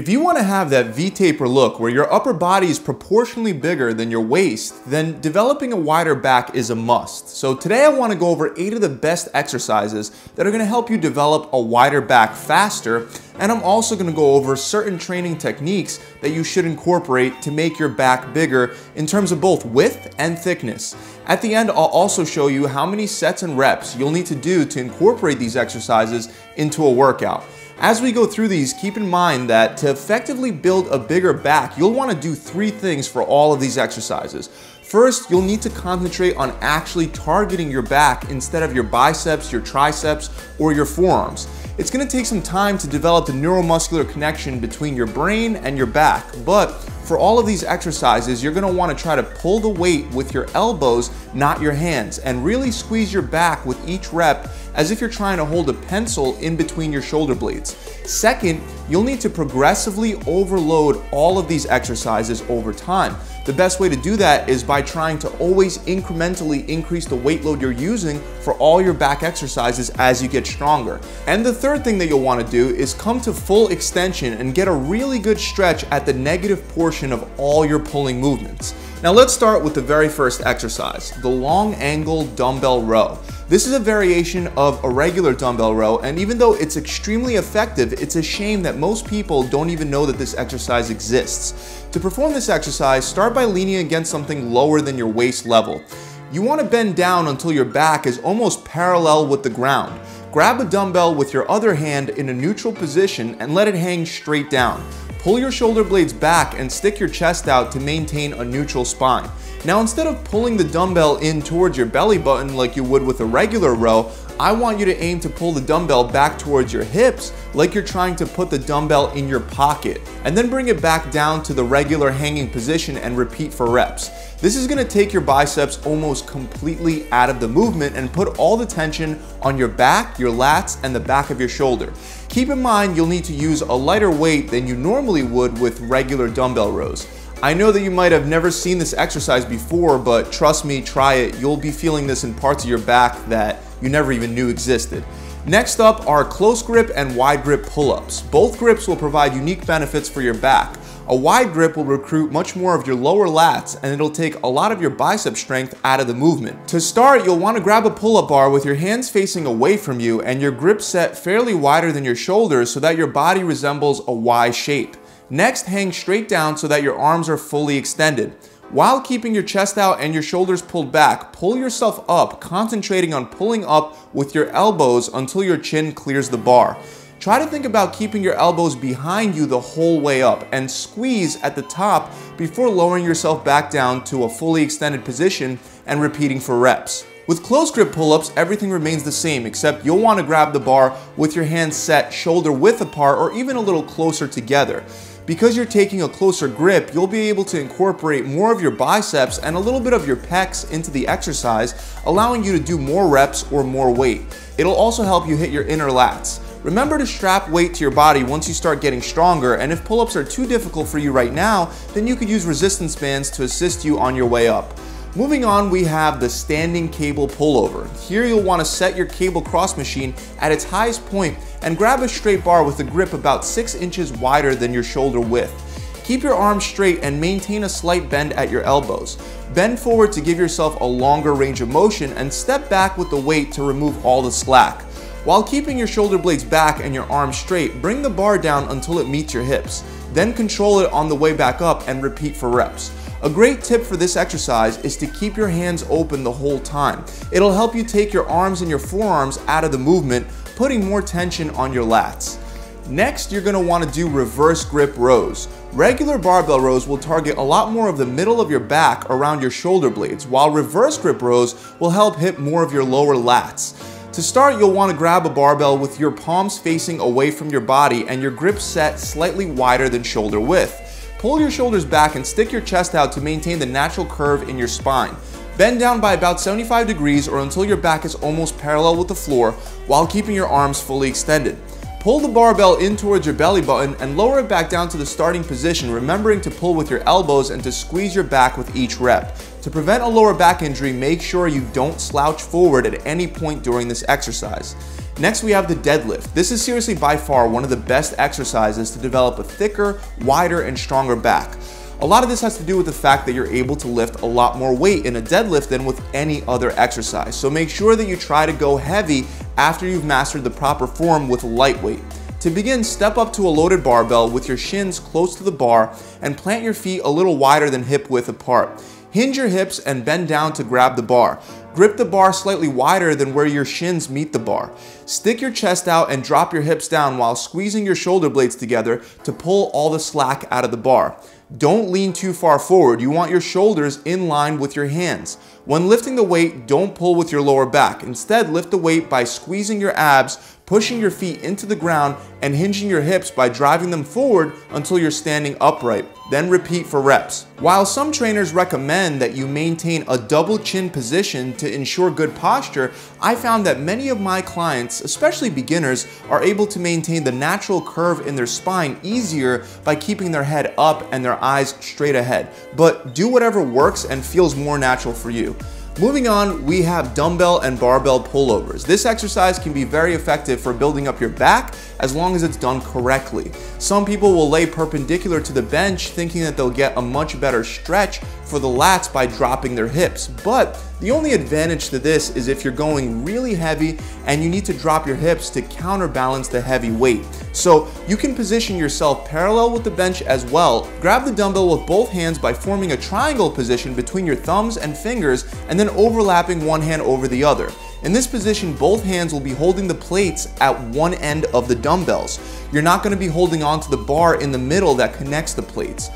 If you want to have that V-taper look where your upper body is proportionally bigger than your waist, then developing a wider back is a must. So today I want to go over 8 of the best exercises that are going to help you develop a wider back faster, and I'm also going to go over certain training techniques that you should incorporate to make your back bigger in terms of both width and thickness. At the end, I'll also show you how many sets and reps you'll need to do to incorporate these exercises into a workout. As we go through these, keep in mind that to effectively build a bigger back, you'll want to do three things for all of these exercises. First, you'll need to concentrate on actually targeting your back instead of your biceps, your triceps, or your forearms. It's gonna take some time to develop the neuromuscular connection between your brain and your back, but for all of these exercises, you're gonna wanna try to pull the weight with your elbows, not your hands, and really squeeze your back with each rep as if you're trying to hold a pencil in between your shoulder blades. Second, you'll need to progressively overload all of these exercises over time. The best way to do that is by trying to always incrementally increase the weight load you're using for all your back exercises as you get stronger. And the third thing that you'll want to do is come to full extension and get a really good stretch at the negative portion of all your pulling movements. Now let's start with the very first exercise, the long angle dumbbell row. This is a variation of a regular dumbbell row, and even though it's extremely effective, it's a shame that most people don't even know that this exercise exists. To perform this exercise, start by leaning against something lower than your waist level. You want to bend down until your back is almost parallel with the ground. Grab a dumbbell with your other hand in a neutral position and let it hang straight down. Pull your shoulder blades back and stick your chest out to maintain a neutral spine. Now instead of pulling the dumbbell in towards your belly button like you would with a regular row, I want you to aim to pull the dumbbell back towards your hips like you're trying to put the dumbbell in your pocket and then bring it back down to the regular hanging position and repeat for reps. This is gonna take your biceps almost completely out of the movement and put all the tension on your back, your lats, and the back of your shoulder. Keep in mind you'll need to use a lighter weight than you normally would with regular dumbbell rows. I know that you might have never seen this exercise before, but trust me, try it. You'll be feeling this in parts of your back that you never even knew existed. Next up are close grip and wide grip pull-ups. Both grips will provide unique benefits for your back. A wide grip will recruit much more of your lower lats and it'll take a lot of your bicep strength out of the movement. To start, you'll want to grab a pull-up bar with your hands facing away from you and your grip set fairly wider than your shoulders so that your body resembles a Y shape. Next, hang straight down so that your arms are fully extended. While keeping your chest out and your shoulders pulled back, pull yourself up, concentrating on pulling up with your elbows until your chin clears the bar. Try to think about keeping your elbows behind you the whole way up and squeeze at the top before lowering yourself back down to a fully extended position and repeating for reps. With close grip pull-ups, everything remains the same except you'll want to grab the bar with your hands set shoulder width apart or even a little closer together. Because you're taking a closer grip, you'll be able to incorporate more of your biceps and a little bit of your pecs into the exercise, allowing you to do more reps or more weight. It'll also help you hit your inner lats. Remember to strap weight to your body once you start getting stronger, and if pull-ups are too difficult for you right now, then you could use resistance bands to assist you on your way up. Moving on, we have the standing cable pullover. Here you'll want to set your cable cross machine at its highest point and grab a straight bar with a grip about 6 inches wider than your shoulder width. Keep your arms straight and maintain a slight bend at your elbows. Bend forward to give yourself a longer range of motion and step back with the weight to remove all the slack. While keeping your shoulder blades back and your arms straight, bring the bar down until it meets your hips. Then control it on the way back up and repeat for reps. A great tip for this exercise is to keep your hands open the whole time. It'll help you take your arms and your forearms out of the movement, putting more tension on your lats. Next, you're gonna wanna do reverse grip rows. Regular barbell rows will target a lot more of the middle of your back around your shoulder blades, while reverse grip rows will help hit more of your lower lats. To start, you'll want to grab a barbell with your palms facing away from your body and your grip set slightly wider than shoulder width. Pull your shoulders back and stick your chest out to maintain the natural curve in your spine. Bend down by about 75 degrees or until your back is almost parallel with the floor while keeping your arms fully extended. Pull the barbell in towards your belly button and lower it back down to the starting position, remembering to pull with your elbows and to squeeze your back with each rep. To prevent a lower back injury, make sure you don't slouch forward at any point during this exercise. Next, we have the deadlift. This is seriously by far one of the best exercises to develop a thicker, wider, and stronger back. A lot of this has to do with the fact that you're able to lift a lot more weight in a deadlift than with any other exercise. So make sure that you try to go heavy after you've mastered the proper form with lightweight. To begin, step up to a loaded barbell with your shins close to the bar and plant your feet a little wider than hip width apart. Hinge your hips and bend down to grab the bar. Grip the bar slightly wider than where your shins meet the bar. Stick your chest out and drop your hips down while squeezing your shoulder blades together to pull all the slack out of the bar. Don't lean too far forward. You want your shoulders in line with your hands. When lifting the weight, don't pull with your lower back. Instead, lift the weight by squeezing your abs, pushing your feet into the ground, and hinging your hips by driving them forward until you're standing upright. Then repeat for reps. While some trainers recommend that you maintain a double chin position to ensure good posture, I found that many of my clients, especially beginners, are able to maintain the natural curve in their spine easier by keeping their head up and their eyes straight ahead. But do whatever works and feels more natural for you. Moving on, we have dumbbell and barbell pullovers. This exercise can be very effective for building up your back as long as it's done correctly. Some people will lay perpendicular to the bench thinking that they'll get a much better stretch for the lats by dropping their hips, but the only advantage to this is if you're going really heavy and you need to drop your hips to counterbalance the heavy weight. So you can position yourself parallel with the bench as well. Grab the dumbbell with both hands by forming a triangle position between your thumbs and fingers and then overlapping one hand over the other. In this position, both hands will be holding the plates at one end of the dumbbells. You're not going to be holding onto the bar in the middle that connects the plates.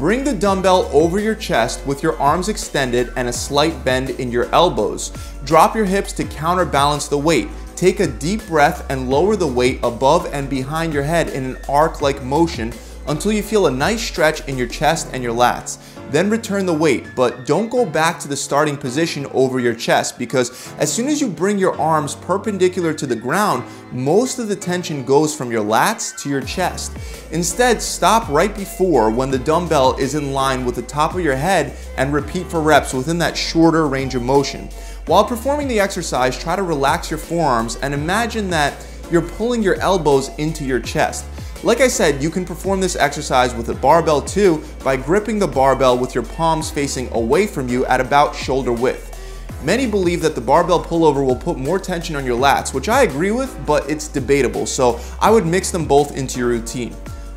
Bring the dumbbell over your chest with your arms extended and a slight bend in your elbows. Drop your hips to counterbalance the weight. Take a deep breath and lower the weight above and behind your head in an arc-like motion until you feel a nice stretch in your chest and your lats. Then return the weight, but don't go back to the starting position over your chest because as soon as you bring your arms perpendicular to the ground, most of the tension goes from your lats to your chest. Instead, stop right before when the dumbbell is in line with the top of your head and repeat for reps within that shorter range of motion. While performing the exercise, try to relax your forearms and imagine that you're pulling your elbows into your chest. Like I said, you can perform this exercise with a barbell too by gripping the barbell with your palms facing away from you at about shoulder width. Many believe that the barbell pullover will put more tension on your lats, which I agree with, but it's debatable, so I would mix them both into your routine.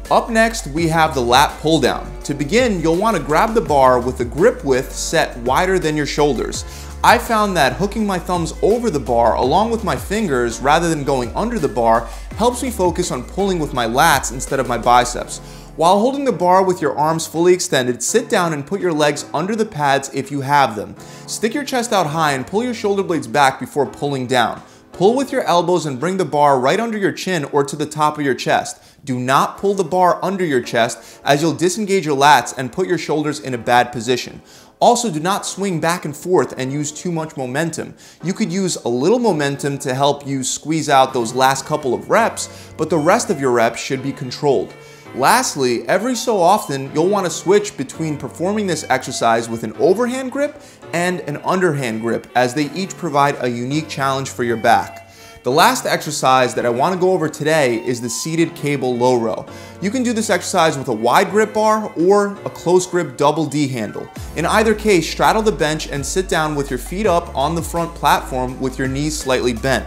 Up next, we have the lat pull down. To begin, you'll want to grab the bar with the grip width set wider than your shoulders. I found that hooking my thumbs over the bar along with my fingers rather than going under the bar helps me focus on pulling with my lats instead of my biceps. While holding the bar with your arms fully extended, sit down and put your legs under the pads if you have them. Stick your chest out high and pull your shoulder blades back before pulling down. Pull with your elbows and bring the bar right under your chin or to the top of your chest. Do not pull the bar under your chest as you'll disengage your lats and put your shoulders in a bad position. Also, do not swing back and forth and use too much momentum. You could use a little momentum to help you squeeze out those last couple of reps, but the rest of your reps should be controlled. Lastly, every so often, you'll want to switch between performing this exercise with an overhand grip and an underhand grip as they each provide a unique challenge for your back. The last exercise that I want to go over today is the seated cable low row. You can do this exercise with a wide grip bar or a close grip double D handle. In either case, straddle the bench and sit down with your feet up on the front platform with your knees slightly bent.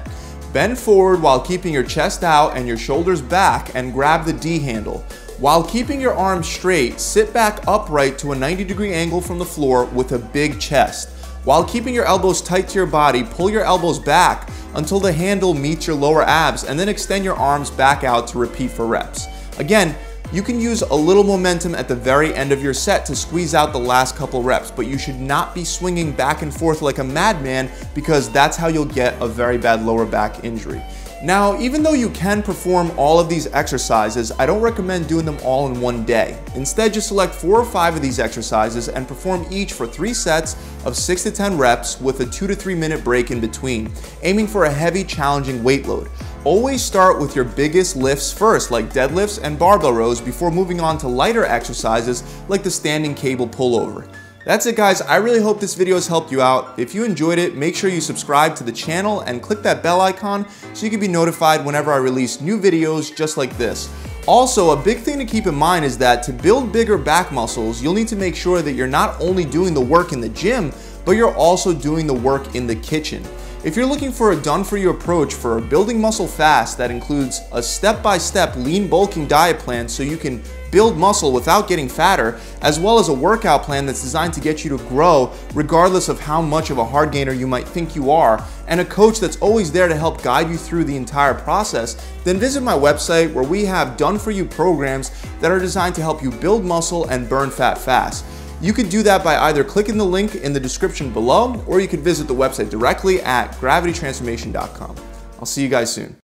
Bend forward while keeping your chest out and your shoulders back and grab the D handle. While keeping your arms straight, sit back upright to a 90 degree angle from the floor with a big chest. While keeping your elbows tight to your body, pull your elbows back until the handle meets your lower abs and then extend your arms back out to repeat for reps. Again, you can use a little momentum at the very end of your set to squeeze out the last couple reps, but you should not be swinging back and forth like a madman because that's how you'll get a very bad lower back injury. Now, even though you can perform all of these exercises, I don't recommend doing them all in one day. Instead, just select four or five of these exercises and perform each for three sets of six to 10 reps with a two to three minute break in between, aiming for a heavy, challenging weight load. Always start with your biggest lifts first, like deadlifts and barbell rows, before moving on to lighter exercises like the standing cable pullover. That's it guys, I really hope this video has helped you out. If you enjoyed it, make sure you subscribe to the channel and click that bell icon so you can be notified whenever I release new videos just like this. Also, a big thing to keep in mind is that to build bigger back muscles, you'll need to make sure that you're not only doing the work in the gym, but you're also doing the work in the kitchen. If you're looking for a done-for-you approach for building muscle fast that includes a step-by-step -step lean bulking diet plan so you can build muscle without getting fatter, as well as a workout plan that's designed to get you to grow regardless of how much of a hard gainer you might think you are, and a coach that's always there to help guide you through the entire process, then visit my website where we have done-for-you programs that are designed to help you build muscle and burn fat fast. You could do that by either clicking the link in the description below, or you could visit the website directly at gravitytransformation.com. I'll see you guys soon.